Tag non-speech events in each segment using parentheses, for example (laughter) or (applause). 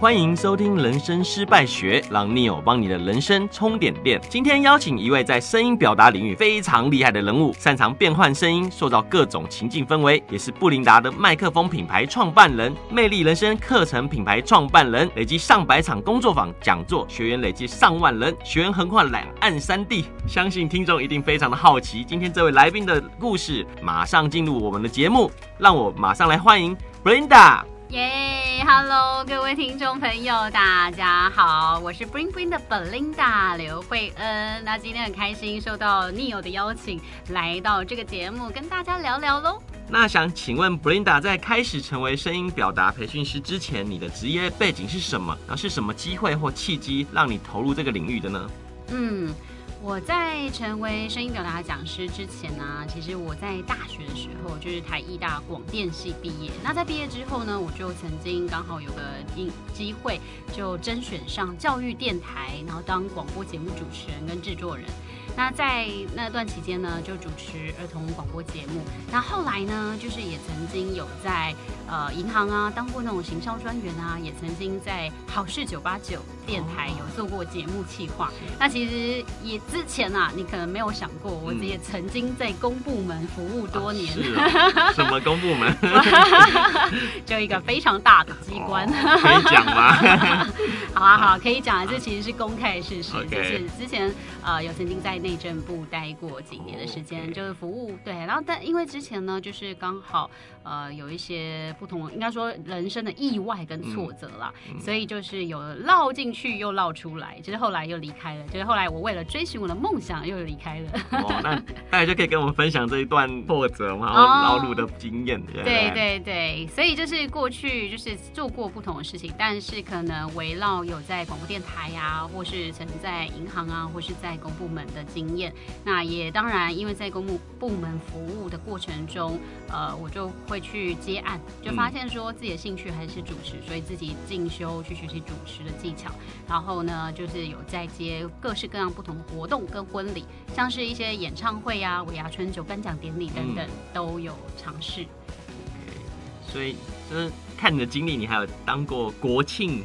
欢迎收听《人生失败学》，让 Neo 帮你的人生充点电。今天邀请一位在声音表达领域非常厉害的人物，擅长变换声音，塑造各种情境氛围，也是布琳达的麦克风品牌创办人，魅力人生课程品牌创办人，累积上百场工作坊讲座，学员累计上万人，学员横跨两岸三地。相信听众一定非常的好奇，今天这位来宾的故事。马上进入我们的节目，让我马上来欢迎 Brenda。耶、yeah，Hello，各位听众朋友，大家好，我是 Bring Bring 的 Belinda 刘慧恩。那今天很开心受到 Neo 的邀请，来到这个节目跟大家聊聊喽。那想请问 Belinda，在开始成为声音表达培训师之前，你的职业背景是什么？然后是什么机会或契机让你投入这个领域的呢？嗯。我在成为声音表达讲师之前呢、其实我在大学的时候就是台艺大广电系毕业。那在毕业之后呢，我就曾经刚好有个机机会，就甄选上教育电台，然后当广播节目主持人跟制作人。那在那段期间呢，就主持儿童广播节目。那后来呢，就是也曾经有在呃银行啊当过那种行销专员啊，也曾经在好事九八九电台有做过节目企划。那其实也之前啊，你可能没有想过，我也曾经在公部门服务多年。啊、(laughs) 什么公部门？(laughs) 就一个非常大的机关。哦、可以讲吗？(laughs) 好啊好，可以讲啊。这其实是公开的事实就是之前呃有曾经在那。内政部待过几年的时间，oh. 就是服务对，然后但因为之前呢，就是刚好呃有一些不同，应该说人生的意外跟挫折啦，嗯、所以就是有绕进去又绕出来，就是后来又离开了，就是后来我为了追寻我的梦想又离开了。哦，那大家就可以跟我们分享这一段挫折嘛，然后劳碌的经验。Oh, 对对对，所以就是过去就是做过不同的事情，但是可能围绕有在广播电台呀、啊，或是曾经在银行啊，或是在公部门的。经验，那也当然，因为在公务部门服务的过程中，呃，我就会去接案，就发现说自己的兴趣还是主持，所以自己进修去学习主持的技巧。然后呢，就是有在接各式各样不同的活动跟婚礼，像是一些演唱会啊、尾牙春酒颁奖典礼等等，嗯、都有尝试。所以就是看你的经历，你还有当过国庆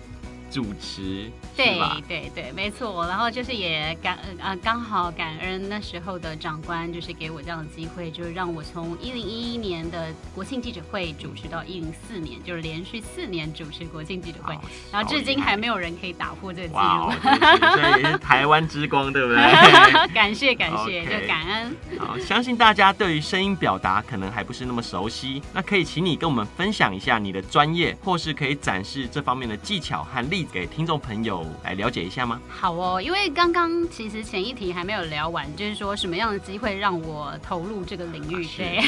主持。对对对，没错。然后就是也感呃刚好感恩那时候的长官，就是给我这样的机会，就是让我从一零一一年的国庆记者会主持到一零四年，就是连续四年主持国庆记者会，然后至今还没有人可以打破这个记录。所以也是台湾之光，对不对？感 (laughs) 谢感谢，就感恩。好，相信大家对于声音表达可能还不是那么熟悉，那可以请你跟我们分享一下你的专业，或是可以展示这方面的技巧和例子给听众朋友。来了解一下吗？好哦，因为刚刚其实前一题还没有聊完，就是说什么样的机会让我投入这个领域？对，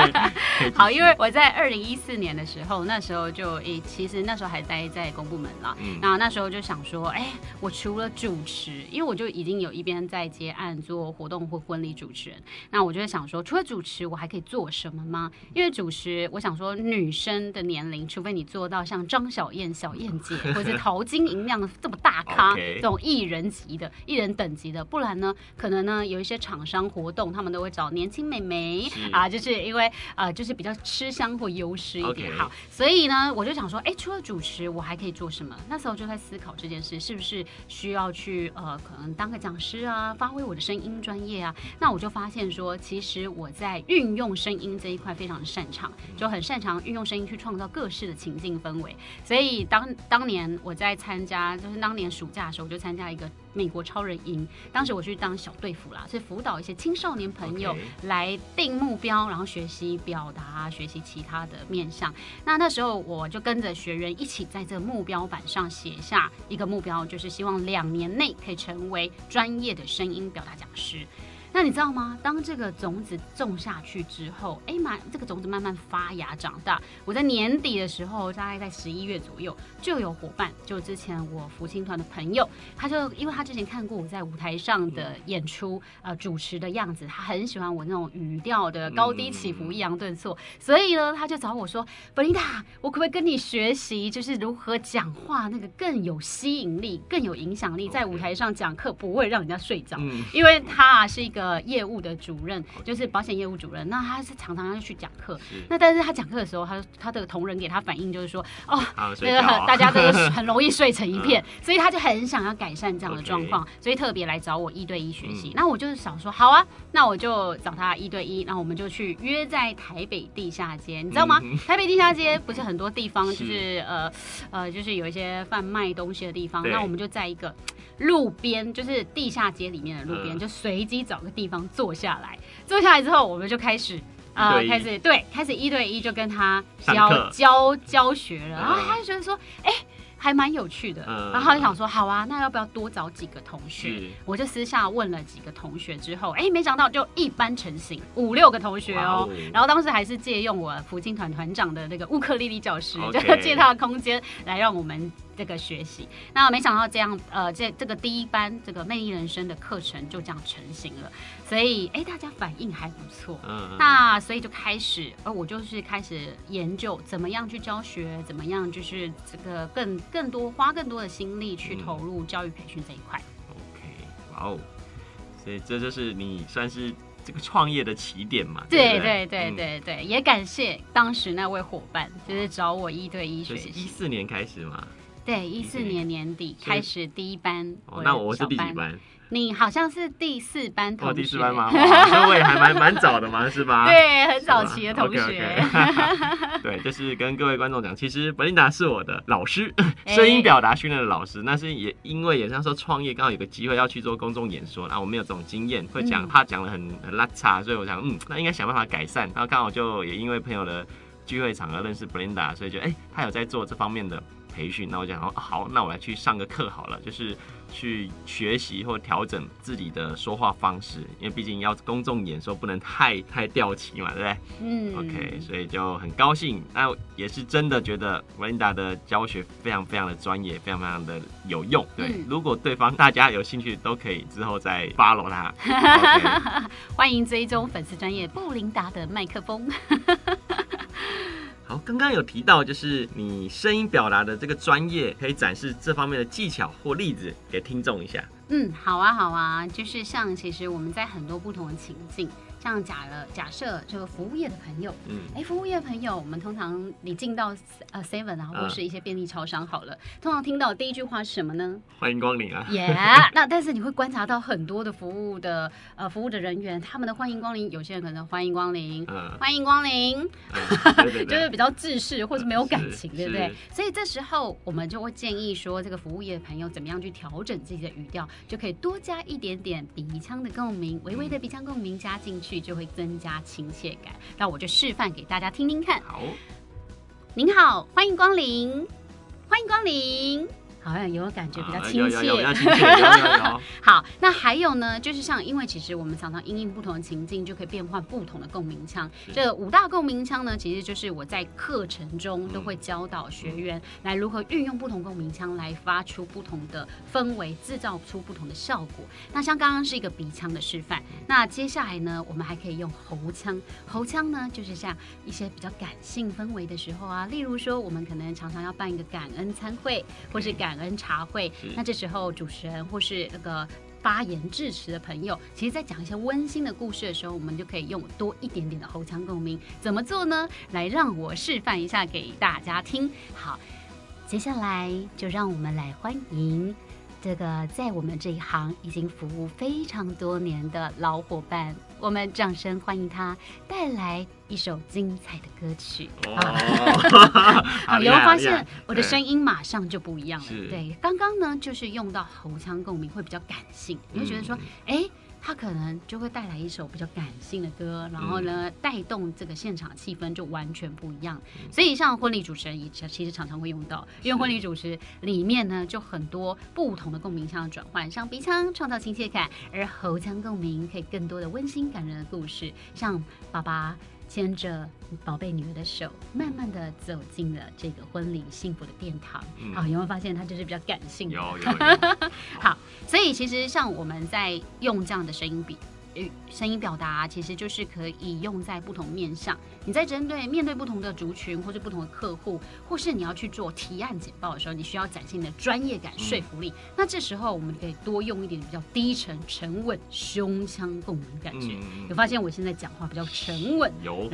(laughs) 好，因为我在二零一四年的时候，那时候就诶，其实那时候还待在公部门啦。嗯，那那时候就想说，哎，我除了主持，因为我就已经有一边在接案做活动或婚礼主持人，那我就会想说，除了主持，我还可以做什么吗？因为主持，我想说，女生的年龄，除非你做到像张小燕、小燕姐，或者陶晶莹那样这么大咖这种艺人级的、艺人等级的，不然呢，可能呢有一些厂商活动，他们都会找年轻美眉啊，就是因为呃，就是比较吃香或优势一点。好，所以呢，我就想说，哎，除了主持，我还可以做什么？那时候就在思考这件事，是不是需要去呃，可能当个讲师啊，发挥我的声音专业啊？那我就发现说，其实我在运用声音这一块非常擅长，就很擅长运用声音去创造各式的情境氛围。所以当当年我在参加，就是当年暑假的时候，我就参加一个美国超人营。当时我去当小队服啦，所以辅导一些青少年朋友来定目标，然后学习表达，学习其他的面向。那那时候我就跟着学员一起在这个目标板上写下一个目标，就是希望两年内可以成为专业的声音表达讲师。那你知道吗？当这个种子种下去之后，哎，慢，这个种子慢慢发芽长大。我在年底的时候，大概在十一月左右，就有伙伴，就之前我福星团的朋友，他就因为他之前看过我在舞台上的演出，呃，主持的样子，他很喜欢我那种语调的高低起伏、抑扬顿挫，所以呢，他就找我说：“Belinda，我可不可以跟你学习，就是如何讲话那个更有吸引力、更有影响力，在舞台上讲课不会让人家睡着？因为他是一个。”个业务的主任就是保险业务主任。那他是常常要去讲课，那但是他讲课的时候，他他的同仁给他反映就是说，哦，那个 (laughs) 大家都很容易睡成一片，(laughs) 所以他就很想要改善这样的状况，所以特别来找我一对一学习。那我就是想说，好啊，那我就找他一对一，然后我们就去约在台北地下街，你知道吗？(laughs) 台北地下街不是很多地方就是呃呃，就是有一些贩卖东西的地方，那我们就在一个。路边就是地下街里面的路边，嗯、就随机找个地方坐下来。坐下来之后，我们就开始啊、呃，开始对，开始一对一就跟他教课教教学了。然后他就觉得说，哎、欸。还蛮有趣的，嗯、然后他就想说，好啊，那要不要多找几个同学？我就私下问了几个同学之后，哎，没想到就一班成型，五六个同学哦。哦然后当时还是借用我福清团团长的那个乌克丽丽教室就借他的空间来让我们这个学习。那没想到这样，呃，这这个第一班这个魅力人生的课程就这样成型了。所以，哎，大家反应还不错。嗯，那所以就开始，呃，我就是开始研究怎么样去教学，怎么样就是这个更更多花更多的心力去投入教育培训这一块。嗯、OK，哇哦，所以这就是你算是这个创业的起点嘛？对对对对对，嗯、也感谢当时那位伙伴，就是找我一对一学习。一四年开始嘛？对，一四年年底开始第一班。哦，那我是第几班？你好像是第四班同学，哦，第四班吗？那我也还蛮蛮早的嘛，是吧？(laughs) 对，很早期的同学。Okay, (laughs) okay. (laughs) 对，就是跟各位观众讲，其实 Belinda 是我的老师，声音表达训练的老师。那是也因为也像说创业，刚好有个机会要去做公众演说，然后我没有这种经验，会讲怕讲的很很拉差，所以我想，嗯，那应该想办法改善。然后刚好就也因为朋友的聚会场合认识 Belinda，所以就哎，他有在做这方面的。培训，那我就想说好，那我来去上个课好了，就是去学习或调整自己的说话方式，因为毕竟要公众演说，不能太太掉漆嘛，对不对？嗯，OK，所以就很高兴，那也是真的觉得 Belinda 的教学非常非常的专业，非常非常的有用。对，嗯、如果对方大家有兴趣，都可以之后再 follow 他。(laughs) Okay (laughs) 欢迎追踪粉丝专业布琳达的麦克风。(laughs) 好，刚刚有提到，就是你声音表达的这个专业，可以展示这方面的技巧或例子给听众一下。嗯，好啊，好啊，就是像其实我们在很多不同的情境。像假了，假设这个服务业的朋友，嗯，哎，服务业的朋友，我们通常你进到呃 Seven 啊，或是一些便利超商好了，通常听到第一句话是什么呢？欢迎光临啊！耶，yeah, (laughs) 那但是你会观察到很多的服务的呃服务的人员，他们的欢迎光临，有些人可能欢迎光临，嗯，欢迎光临，(laughs) (laughs) 就是比较自式或者没有感情，对不对？所以这时候我们就会建议说，这个服务业的朋友怎么样去调整自己的语调，就可以多加一点点鼻腔的共鸣，微微的鼻腔共鸣加进去。就会增加亲切感，那我就示范给大家听听看。好，您好，欢迎光临，欢迎光临。好像有感觉比较亲切，(laughs) 好，那还有呢，就是像，因为其实我们常常因应不同的情境，就可以变换不同的共鸣腔。这五大共鸣腔呢，其实就是我在课程中都会教导学员来如何运用不同共鸣腔来发出不同的氛围，制造出不同的效果。那像刚刚是一个鼻腔的示范，那接下来呢，我们还可以用喉腔。喉腔呢，就是像一些比较感性氛围的时候啊，例如说，我们可能常常要办一个感恩餐会，或是感。感恩茶会，那这时候主持人或是那个发言致辞的朋友，其实在讲一些温馨的故事的时候，我们就可以用多一点点的喉腔共鸣。怎么做呢？来让我示范一下给大家听。好，接下来就让我们来欢迎。这个在我们这一行已经服务非常多年的老伙伴，我们掌声欢迎他带来一首精彩的歌曲。哦、啊，有没有发现我的声音马上就不一样了？对，刚刚呢就是用到喉腔共鸣，会比较感性，你会觉得说，哎、嗯。他可能就会带来一首比较感性的歌，然后呢，带动这个现场气氛就完全不一样。所以像婚礼主持人也其实常常会用到，因为婚礼主持里面呢就很多不同的共鸣腔的转换，像鼻腔创造亲切感，而喉腔共鸣可以更多的温馨感人的故事，像爸爸。牵着宝贝女儿的手，慢慢的走进了这个婚礼幸福的殿堂。好、嗯，有没有发现他就是比较感性的？有有有。(laughs) 好，所以其实像我们在用这样的声音比语声音表达其实就是可以用在不同面上。你在针对面对不同的族群，或者不同的客户，或是你要去做提案简报的时候，你需要展现你的专业感、说服力。嗯、那这时候我们可以多用一点比较低沉、沉稳、胸腔共鸣感觉。嗯、有发现我现在讲话比较沉稳，有，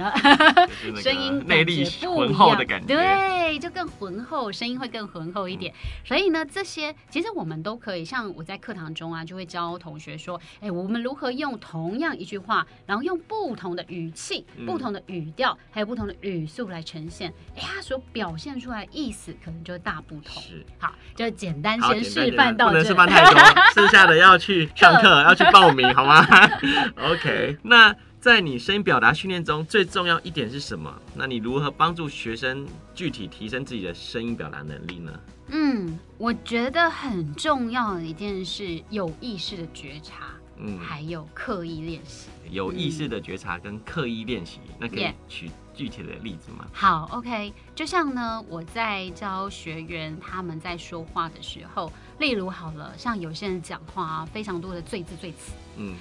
(laughs) 声音内力浑厚的感觉，对，就更浑厚，声音会更浑厚一点。嗯、所以呢，这些其实我们都可以，像我在课堂中啊，就会教同学说，哎，我们如何用同样一句话，然后用不同的语气、嗯、不同的语调，还有不同的语速来呈现，哎，它所表现出来的意思可能就大不同。是，好，就简单先示范到这，不能示范太多，(laughs) 剩下的要去上课，要去报名，好吗？(laughs) OK，那。在你声音表达训练中，最重要一点是什么？那你如何帮助学生具体提升自己的声音表达能力呢？嗯，我觉得很重要的一件事，有意识的觉察，嗯，还有刻意练习。有意识的觉察跟刻意练习，嗯、那可以举具体的例子吗？好，OK，就像呢，我在教学员他们在说话的时候，例如好了，像有些人讲话啊，非常多的赘字赘词，嗯。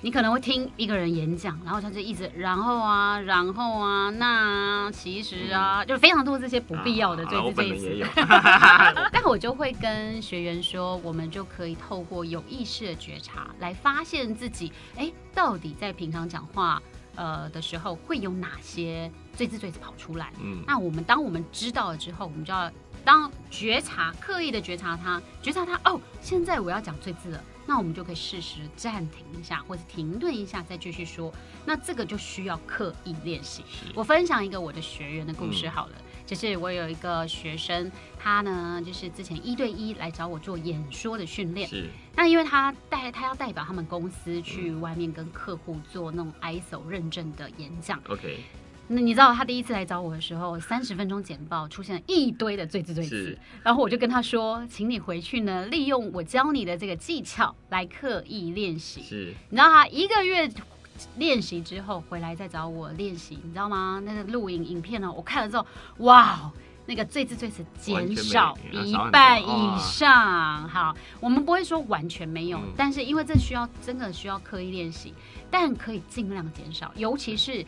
你可能会听一个人演讲，然后他就一直然后啊，然后啊，那其实啊，嗯、就非常多这些不必要的赘字赘词。(laughs) 但我就会跟学员说，我们就可以透过有意识的觉察来发现自己，哎，到底在平常讲话呃的时候会有哪些最字最字跑出来。嗯，那我们当我们知道了之后，我们就要当觉察，刻意的觉察它，觉察它。哦，现在我要讲最字了。那我们就可以适时暂停一下，或者停顿一下，再继续说。那这个就需要刻意练习。我分享一个我的学员的故事好了，嗯、就是我有一个学生，他呢就是之前一对一来找我做演说的训练。是。那因为他代他要代表他们公司去外面跟客户做那种 ISO 认证的演讲。OK。那你知道他第一次来找我的时候，三十分钟简报出现了一堆的最字最词，然后我就跟他说，请你回去呢，利用我教你的这个技巧来刻意练习。是，你知道他一个月练习之后回来再找我练习，你知道吗？那个录影影片呢，我看了之后，哇，那个最字最词减少一半以上。好，我们不会说完全没有，嗯、但是因为这需要真的需要刻意练习，但可以尽量减少，尤其是。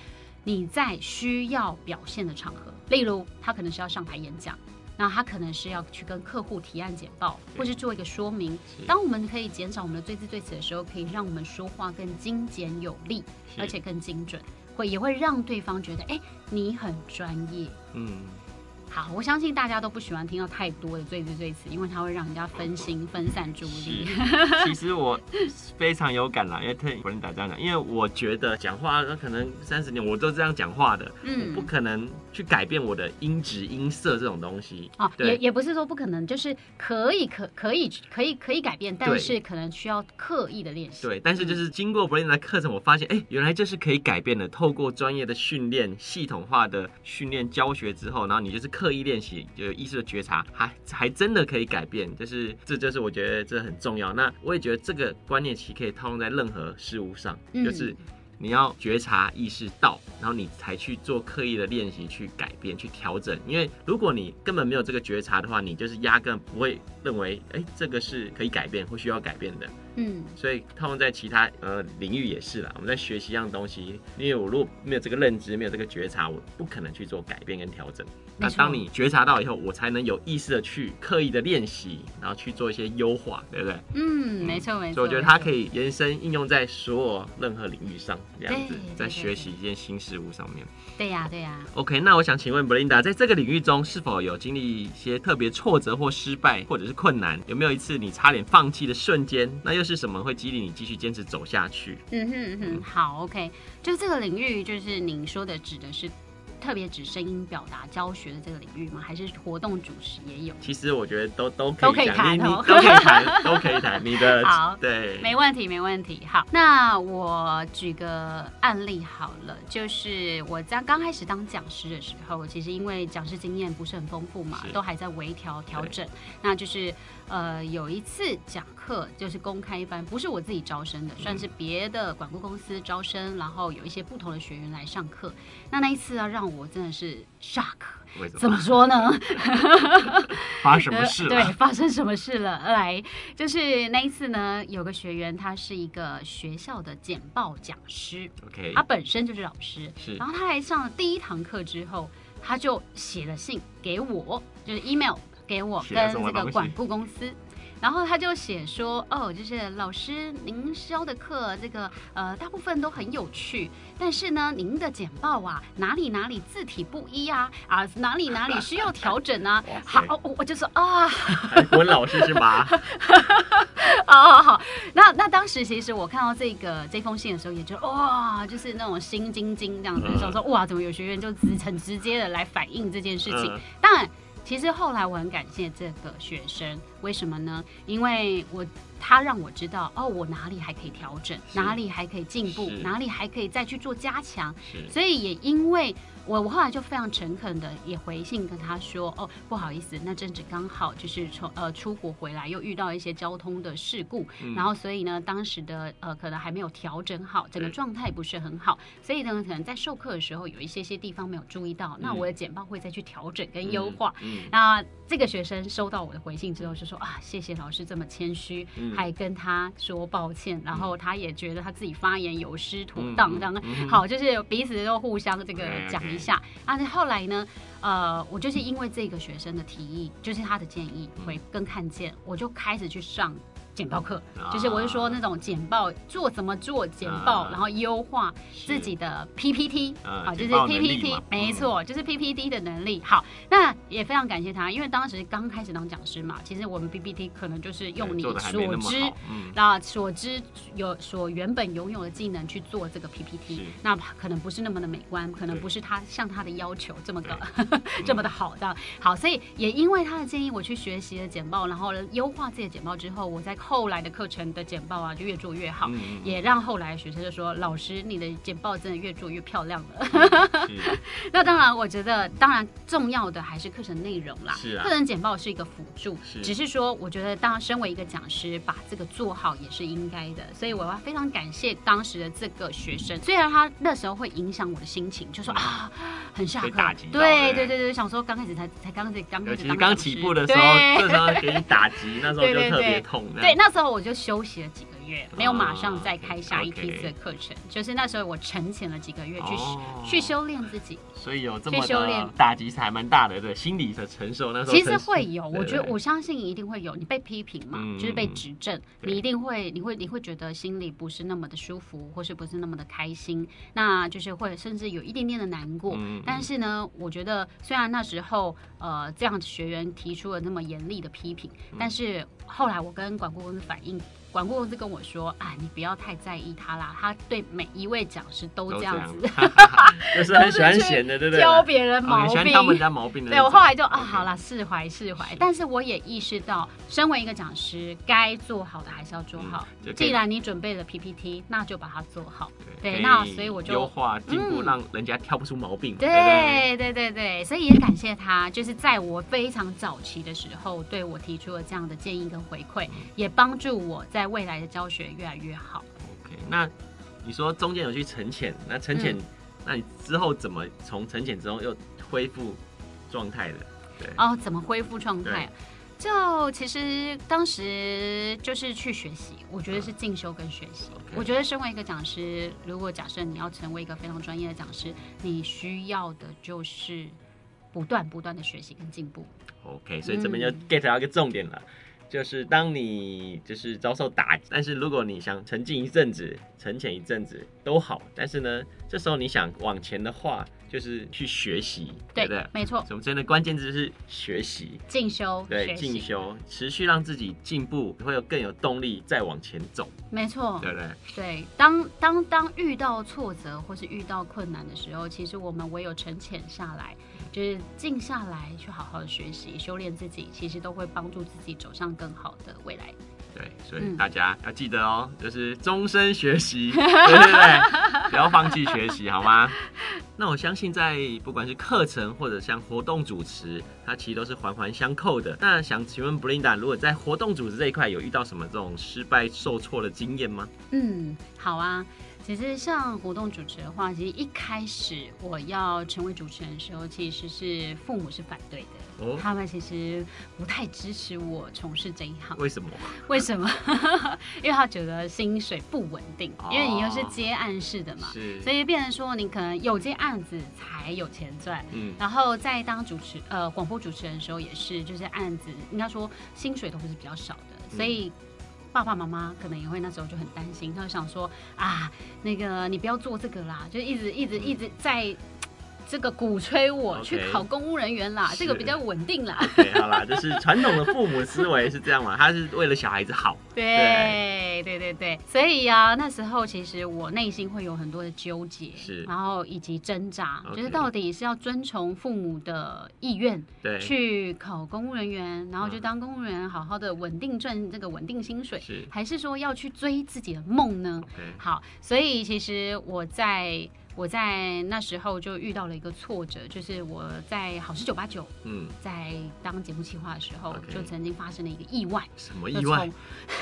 你在需要表现的场合，例如他可能是要上台演讲，那他可能是要去跟客户提案简报，或是做一个说明。当我们可以减少我们的赘字赘词的时候，可以让我们说话更精简有力，而且更精准，会也会让对方觉得，哎，你很专业。嗯。好，我相信大家都不喜欢听到太多的最字最词，因为它会让人家分心、分散注意力。(laughs) 其实我非常有感啦，因为听布琳达这样讲，因为我觉得讲话那可能三十年我都这样讲话的，嗯，不可能去改变我的音质、音色这种东西。哦，对也也不是说不可能，就是可以、可可以、可以、可以改变，但是可能需要刻意的练习。对，但是就是经过布琳达课程，我发现，哎、欸，原来这是可以改变的。透过专业的训练、系统化的训练教学之后，然后你就是。刻意练习，就有意识的觉察，还还真的可以改变，就是这就是我觉得这很重要。那我也觉得这个观念其实可以套用在任何事物上，嗯、就是你要觉察意识到，然后你才去做刻意的练习，去改变，去调整。因为如果你根本没有这个觉察的话，你就是压根不会认为，哎，这个是可以改变或需要改变的。嗯，所以套用在其他呃领域也是啦。我们在学习一样东西，因为我如果没有这个认知，没有这个觉察，我不可能去做改变跟调整。那当你觉察到以后，我才能有意识的去刻意的练习，然后去做一些优化，对不对？嗯，没错没错。所以我觉得它可以延伸应用在所有任何领域上，这样子，在学习一件新事物上面。对呀对呀。OK，那我想请问 Brenda，，在这个领域中是否有经历一些特别挫折或失败，或者是困难？有没有一次你差点放弃的瞬间？那又是什么会激励你继续坚持走下去？嗯哼嗯哼，好，OK，就这个领域，就是您说的指的是。特别指声音表达教学的这个领域吗？还是活动主持也有？其实我觉得都都可以谈，都可以谈，(laughs) 都可以谈。你的 (laughs) 好，对，没问题，没问题。好，那我举个案例好了，就是我在刚开始当讲师的时候，其实因为讲师经验不是很丰富嘛，都还在微调调整。那就是呃，有一次讲课就是公开班，不是我自己招生的，算是别的管顾公司招生，然后有一些不同的学员来上课。那那一次啊，让让我真的是 shock。怎么说呢？发生什么事了？对，发生什么事了？来，就是那一次呢，有个学员，他是一个学校的简报讲师，OK，他本身就是老师，是。然后他来上了第一堂课之后，他就写了信给我，就是 email 给我跟这个管顾公司。然后他就写说，哦，就是老师您教的课，这个呃大部分都很有趣，但是呢，您的简报啊，哪里哪里字体不一啊，啊哪里哪里需要调整啊。(laughs) 好，我我就说啊，(laughs) 国文老师是吗？(laughs) 好好好，那那当时其实我看到这个这封信的时候，也就哇，就是那种心惊惊这样子，想说哇，怎么有学员就直很直接的来反映这件事情？当然。其实后来我很感谢这个学生，为什么呢？因为我他让我知道，哦，我哪里还可以调整，哪里还可以进步，哪里还可以再去做加强。所以也因为。我我后来就非常诚恳的也回信跟他说，哦，不好意思，那阵子刚好就是从呃出国回来，又遇到一些交通的事故，嗯、然后所以呢，当时的呃可能还没有调整好，整个状态不是很好，所以呢，可能在授课的时候有一些些地方没有注意到，嗯、那我的简报会再去调整跟优化。那这个学生收到我的回信之后就说啊，谢谢老师这么谦虚，嗯、还跟他说抱歉，然后他也觉得他自己发言有失妥当，这样、嗯、好，就是彼此都互相这个讲一下。啊，那后来呢？呃，我就是因为这个学生的提议，就是他的建议，回跟看见，我就开始去上。简报课就是，我是说那种简报做怎么做简报，然后优化自己的 PPT，好，就是 PPT，没错，就是 PPT 的能力。好，那也非常感谢他，因为当时刚开始当讲师嘛，其实我们 PPT 可能就是用你所知，那所知有所原本拥有的技能去做这个 PPT，那可能不是那么的美观，可能不是他像他的要求这么的 (laughs) 这么的好的。好，所以也因为他的建议，我去学习了简报，然后优化自己的简报之后，我在。后来的课程的简报啊，就越做越好，嗯、也让后来的学生就说：“老师，你的简报真的越做越漂亮了。嗯” (laughs) 那当然，我觉得当然重要的还是课程内容啦。是啊，课程简报是一个辅助，是只是说，我觉得当身为一个讲师，把这个做好也是应该的。所以我要非常感谢当时的这个学生，虽然他那时候会影响我的心情，就说啊，很下课，对对对对，想说刚开始才才刚开始刚开始刚起步的时候，这时候给你打击，那时候就特别痛。(laughs) 对。那时候我就休息了几个月，没有马上再开下一批次的课程，就是那时候我沉潜了几个月去去修炼自己，所以有这么修炼。打击是还蛮大的，对，心理的承受那时候其实会有，我觉得我相信一定会有，你被批评嘛，就是被指正，你一定会，你会你会觉得心里不是那么的舒服，或是不是那么的开心，那就是会甚至有一点点的难过。但是呢，我觉得虽然那时候呃这样子学员提出了那么严厉的批评，但是后来我跟管顾。反应，管顾公司跟我说：“啊，你不要太在意他啦，他对每一位讲师都这样子，就 (laughs) 是很喜欢闲的，对不对？挑别人毛病，挑人家毛病的。对，我后来就啊，好了，释怀释怀。(laughs) 但是我也意识到，身为一个讲师，该做好的还是要做好。既然你准备了 PPT，那就把它做好。对，那所以我就优化进步，让人家挑不出毛病。对对对对，所以也感谢他，就是在我非常早期的时候，对我提出了这样的建议跟回馈，也帮助我在未来的教学越来越好。OK，那你说中间有去沉潜，那沉潜，嗯、那你之后怎么从沉潜之后又恢复状态的？对哦，怎么恢复状态？就其实当时就是去学习，我觉得是进修跟学习。Okay. 我觉得身为一个讲师，如果假设你要成为一个非常专业的讲师，你需要的就是不断不断的学习跟进步。OK，所以这边就 get 到一个重点了。嗯就是当你就是遭受打击，但是如果你想沉浸一阵子、沉潜一阵子都好，但是呢，这时候你想往前的话，就是去学习，对，对不对？没错。我们真的关键字是学习、进修，对，进修，持续让自己进步，会有更有动力再往前走。没错，对不对？对，当当当遇到挫折或是遇到困难的时候，其实我们唯有沉潜下来。就是静下来，去好好的学习、修炼自己，其实都会帮助自己走向更好的未来。对，所以大家要记得哦，嗯、就是终身学习，(laughs) 对对对，(laughs) 不要放弃学习，好吗？那我相信，在不管是课程或者像活动主持，它其实都是环环相扣的。那想请问 Belinda，如果在活动主持这一块有遇到什么这种失败受挫的经验吗？嗯，好啊。其实像活动主持的话，其实一开始我要成为主持人的时候，其实是父母是反对的。哦，他们其实不太支持我从事这一行。为什么？(laughs) 为什么？(laughs) 因为他觉得薪水不稳定，哦，因为你又是接案式的嘛，是，所以变成说你可能有接案子才有钱赚。嗯，然后在当主持呃广播主持人的时候也是，就是案子应该说薪水都是比较少的，所以爸爸妈妈可能也会那时候就很担心，他就想说啊，那个你不要做这个啦，就一直一直一直在。这个鼓吹我去考公务人员啦这个比较稳定啦。对，好啦，就是传统的父母思维是这样嘛，他是为了小孩子好。(laughs) 对，对，对，对，所以啊，那时候其实我内心会有很多的纠结，是，然后以及挣扎就是到底是要遵从父母的意愿，对，去考公务人员，然后就当公务员，好好的稳定赚这个稳定薪水，是，还是说要去追自己的梦呢.好，所以其实我在。我在那时候就遇到了一个挫折，就是我在好事九八九，嗯，在当节目企划的时候，okay. 就曾经发生了一个意外。什么意外？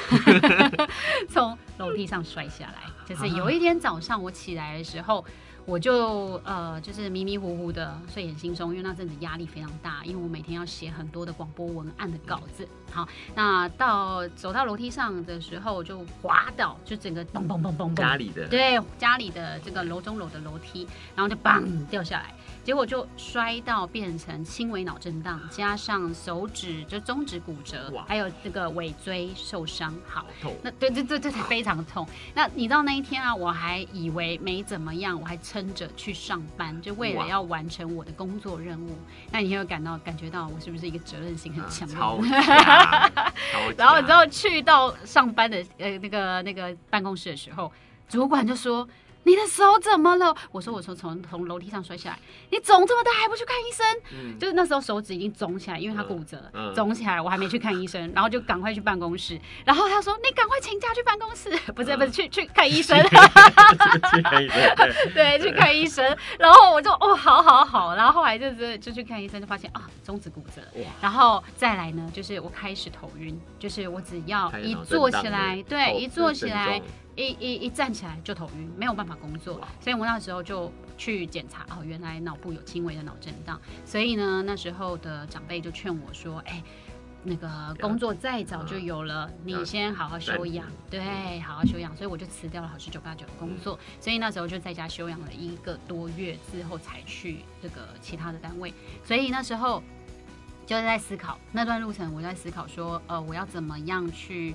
(laughs) (laughs) 从楼梯上摔下来，就是有一天早上我起来的时候。我就呃，就是迷迷糊糊的睡眼惺忪，因为那阵子压力非常大，因为我每天要写很多的广播文案的稿子。好，那到走到楼梯上的时候就滑倒，就整个嘣嘣嘣嘣嘣。家里的对，家里的这个楼中楼的楼梯，然后就嘣掉下来。结果就摔到变成轻微脑震荡，加上手指就中指骨折，还有这个尾椎受伤。好，那对对对对对，非常痛。那你知道那一天啊，我还以为没怎么样，我还撑着去上班，就为了要完成我的工作任务。那你有感到感觉到我是不是一个责任心很强的人？(laughs) 然后你知道去到上班的呃那个那个办公室的时候，主管就说。你的手怎么了？我说我从从从楼梯上摔下来，你肿这么大还不去看医生？嗯，就是那时候手指已经肿起来，因为他骨折，嗯，肿起来我还没去看医生，然后就赶快去办公室，然后他说你赶快请假去办公室，(laughs) 不是不是去去看医生，去看医生，(laughs) (laughs) 对，去看医生，然后我就哦好好好，然后后来就是就去看医生，就发现啊中指骨折，然后再来呢就是我开始头晕，就是我只要一坐起来，对，一坐起来。一一一站起来就头晕，没有办法工作，所以我那时候就去检查，哦，原来脑部有轻微的脑震荡。所以呢，那时候的长辈就劝我说：“哎，那个工作再早就有了，你先好好休养，对，好好休养。”所以我就辞掉了好事九八九的工作，所以那时候就在家休养了一个多月之后才去这个其他的单位。所以那时候就在思考那段路程，我在思考说：“呃，我要怎么样去？”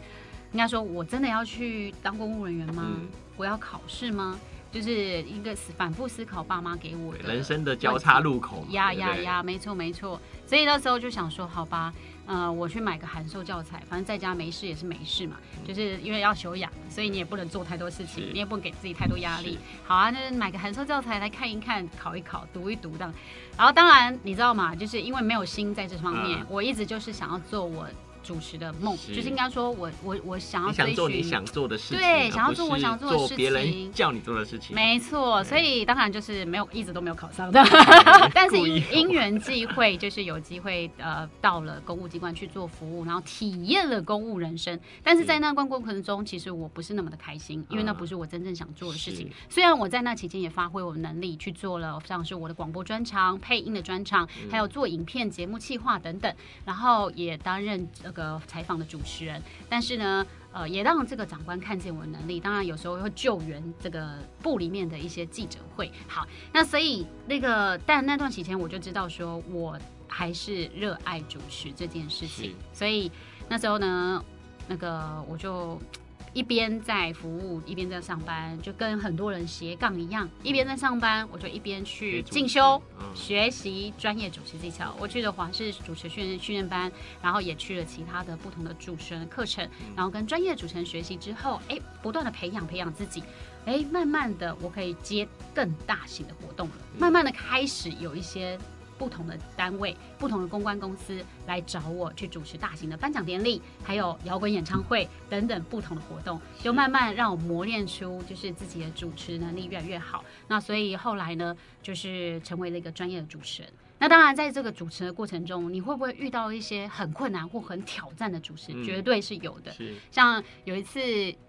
应该说，我真的要去当公务人员吗？嗯、我要考试吗？就是一个反复思考，爸妈给我的人生的交叉路口。呀呀呀，没错没错。所以那时候就想说，好吧，呃，我去买个函授教材，反正在家没事也是没事嘛。嗯、就是 (laughs) 因为要休养，所以你也不能做太多事情，你也不能给自己太多压力。好啊，那就是买个函授教材来看一看，考一考，读一读这样。然后当然你知道吗？就是因为没有心在这方面，嗯、我一直就是想要做我。主持的梦，就是应该说我，我我我想要想做你想做的事情，对，想要做我想做的事情，别人叫你做的事情，没错。所以当然就是没有，一直都没有考上的，(laughs) 但是因因缘际会，就是有机会呃到了公务机关去做服务，然后体验了公务人生。但是在那关过程中，其实我不是那么的开心，因为那不是我真正想做的事情。虽然我在那期间也发挥我的能力去做了，像是我的广播专长、配音的专长，还有做影片节目企划等等，然后也担任。这个采访的主持人，但是呢，呃，也让这个长官看见我的能力。当然，有时候会救援这个部里面的一些记者会。好，那所以那个，但那段期间我就知道说，我还是热爱主持这件事情。所以那时候呢，那个我就。一边在服务，一边在上班，就跟很多人斜杠一样。一边在上班，我就一边去进修、学习专业主持技巧。我去了华视主持训练训练班，然后也去了其他的不同的主持人课程，然后跟专业主持人学习之后，哎，不断的培养培养自己，哎，慢慢的我可以接更大型的活动了，慢慢的开始有一些。不同的单位、不同的公关公司来找我去主持大型的颁奖典礼，还有摇滚演唱会等等不同的活动，就慢慢让我磨练出就是自己的主持能力越来越好。那所以后来呢，就是成为了一个专业的主持人。那当然，在这个主持的过程中，你会不会遇到一些很困难或很挑战的主持？嗯、绝对是有的。是像有一次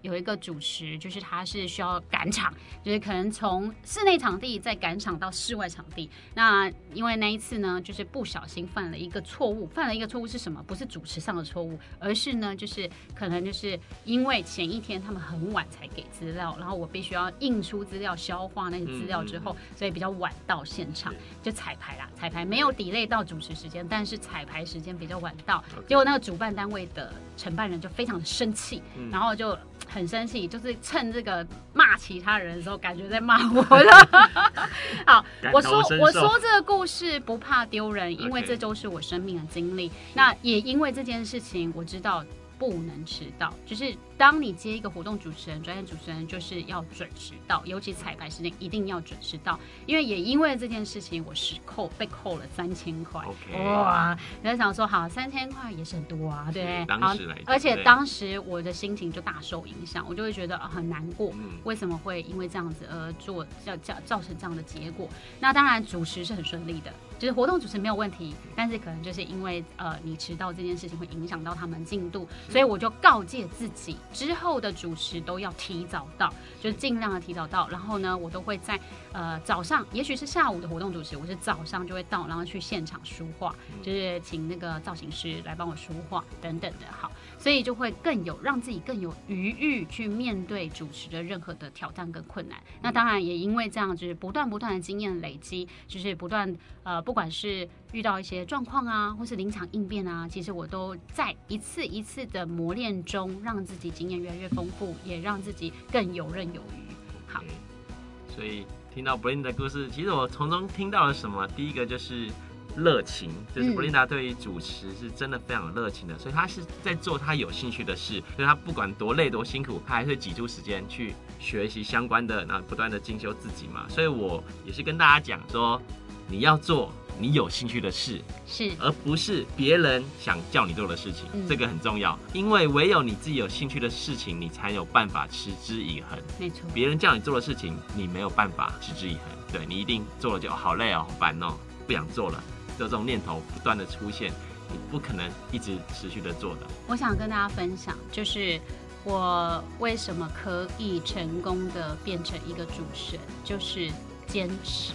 有一个主持，就是他是需要赶场，就是可能从室内场地再赶场到室外场地。那因为那一次呢，就是不小心犯了一个错误，犯了一个错误是什么？不是主持上的错误，而是呢，就是可能就是因为前一天他们很晚才给资料，然后我必须要印出资料、消化那些资料之后，所以比较晚到现场，就彩排啦，彩排。没有 delay 到主持时间，但是彩排时间比较晚到.结果那个主办单位的承办人就非常的生气，嗯、然后就很生气，就是趁这个骂其他人的时候，感觉在骂我了。(laughs) (laughs) 好，我说我说这个故事不怕丢人，因为这都是我生命的经历。那也因为这件事情，我知道不能迟到，就是。当你接一个活动主持人，专业主持人就是要准时到，尤其彩排时间一定要准时到。因为也因为这件事情，我是扣被扣了三千块。哇！你在想说，好，三千块也是很多啊，对。当时来，而且当时我的心情就大受影响，我就会觉得很难过。嗯。为什么会因为这样子而做，要造造成这样的结果？那当然，主持是很顺利的，就是活动主持没有问题，但是可能就是因为呃，你迟到这件事情会影响到他们进度，所以我就告诫自己。之后的主持都要提早到，就是尽量的提早到。然后呢，我都会在呃早上，也许是下午的活动主持，我是早上就会到，然后去现场梳化，就是请那个造型师来帮我梳化等等的。好，所以就会更有让自己更有余裕去面对主持的任何的挑战跟困难。那当然也因为这样，就是不断不断的经验累积，就是不断呃，不管是遇到一些状况啊，或是临场应变啊，其实我都在一次一次的磨练中，让自己。经验越来越丰富，也让自己更游刃有余。好，okay. 所以听到 Belinda 的故事，其实我从中听到了什么？第一个就是热情，就是 Belinda 对于主持是真的非常有热情的，嗯、所以他是在做他有兴趣的事，所以他不管多累多辛苦，他还是挤出时间去学习相关的，然后不断的进修自己嘛。所以我也是跟大家讲说，你要做。你有兴趣的事是，而不是别人想叫你做的事情，嗯，这个很重要。因为唯有你自己有兴趣的事情，你才有办法持之以恒。没错，别人叫你做的事情，你没有办法持之以恒。对，你一定做了就好累哦，好烦哦，不想做了。就这种念头不断的出现，你不可能一直持续的做的。我想跟大家分享，就是我为什么可以成功的变成一个主持人，就是坚持。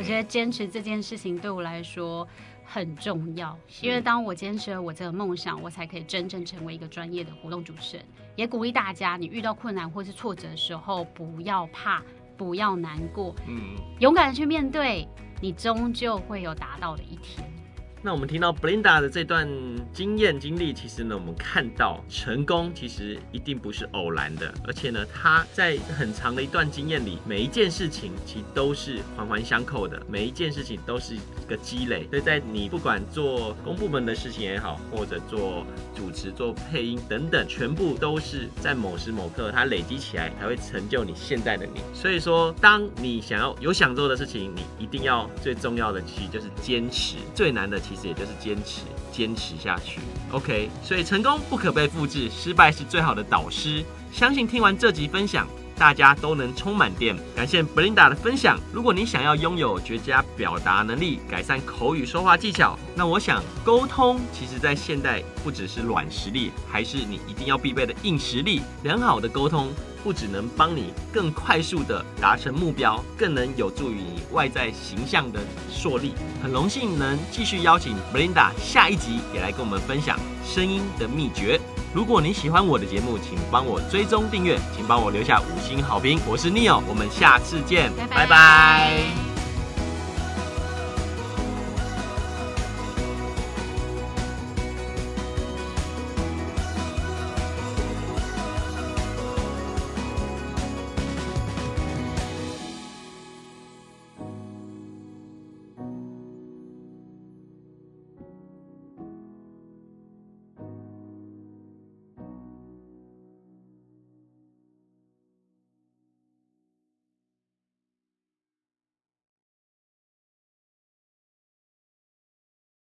我觉得坚持这件事情对我来说很重要，因为当我坚持了我这个梦想，我才可以真正成为一个专业的活动主持人。也鼓励大家，你遇到困难或是挫折的时候，不要怕，不要难过，嗯，勇敢的去面对，你终究会有达到的一天。那我们听到 Belinda 的这段经验经历，其实呢，我们看到成功其实一定不是偶然的，而且呢，他在很长的一段经验里，每一件事情其实都是环环相扣的，每一件事情都是一个积累。所以在你不管做公部门的事情也好，或者做主持、做配音等等，全部都是在某时某刻它累积起来，才会成就你现在的你。所以说，当你想要有想做的事情，你一定要最重要的其实就是坚持，最难的。其实也就是坚持，坚持下去。OK，所以成功不可被复制，失败是最好的导师。相信听完这集分享，大家都能充满电。感谢 Belinda 的分享。如果你想要拥有绝佳表达能力，改善口语说话技巧，那我想沟通，其实在现代不只是软实力，还是你一定要必备的硬实力。良好的沟通。不只能帮你更快速地达成目标，更能有助于你外在形象的树立。很荣幸能继续邀请 Belinda 下一集也来跟我们分享声音的秘诀。如果你喜欢我的节目，请帮我追踪订阅，请帮我留下五星好评。我是 Neo，我们下次见，拜拜。拜拜。